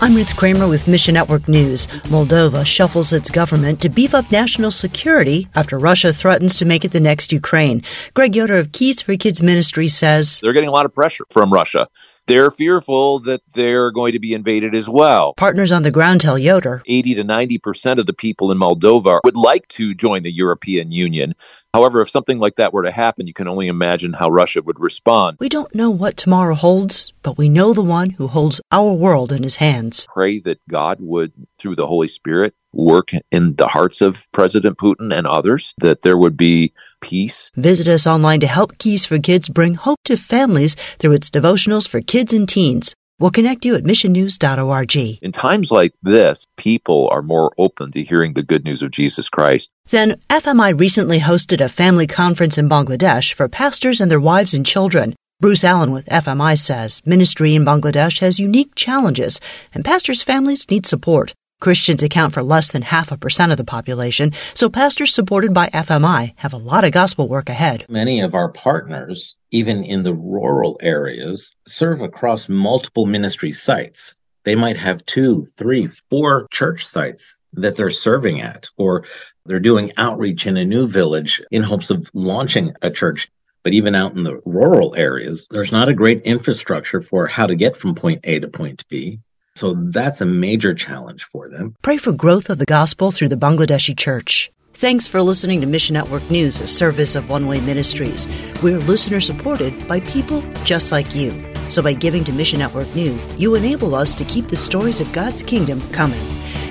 I'm Ruth Kramer with Mission Network News. Moldova shuffles its government to beef up national security after Russia threatens to make it the next Ukraine. Greg Yoder of Keys for Kids Ministry says they're getting a lot of pressure from Russia they're fearful that they're going to be invaded as well. Partners on the ground tell Yoder 80 to 90% of the people in Moldova would like to join the European Union. However, if something like that were to happen, you can only imagine how Russia would respond. We don't know what tomorrow holds, but we know the one who holds our world in his hands. Pray that God would, through the Holy Spirit, work in the hearts of President Putin and others, that there would be peace. Visit us online to help Keys for Kids bring hope to families through its devotionals for kids and teens. We'll connect you at missionnews.org. In times like this, people are more open to hearing the good news of Jesus Christ. Then, FMI recently hosted a family conference in Bangladesh for pastors and their wives and children. Bruce Allen with FMI says ministry in Bangladesh has unique challenges, and pastors' families need support. Christians account for less than half a percent of the population, so pastors supported by FMI have a lot of gospel work ahead. Many of our partners, even in the rural areas, serve across multiple ministry sites. They might have two, three, four church sites that they're serving at, or they're doing outreach in a new village in hopes of launching a church. But even out in the rural areas, there's not a great infrastructure for how to get from point A to point B. So that's a major challenge for them. Pray for growth of the gospel through the Bangladeshi church. Thanks for listening to Mission Network News, a service of One Way Ministries. We're listener supported by people just like you. So by giving to Mission Network News, you enable us to keep the stories of God's kingdom coming.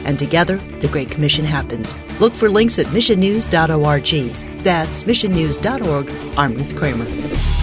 And together, the Great Commission happens. Look for links at missionnews.org. That's missionnews.org. I'm Ruth Kramer.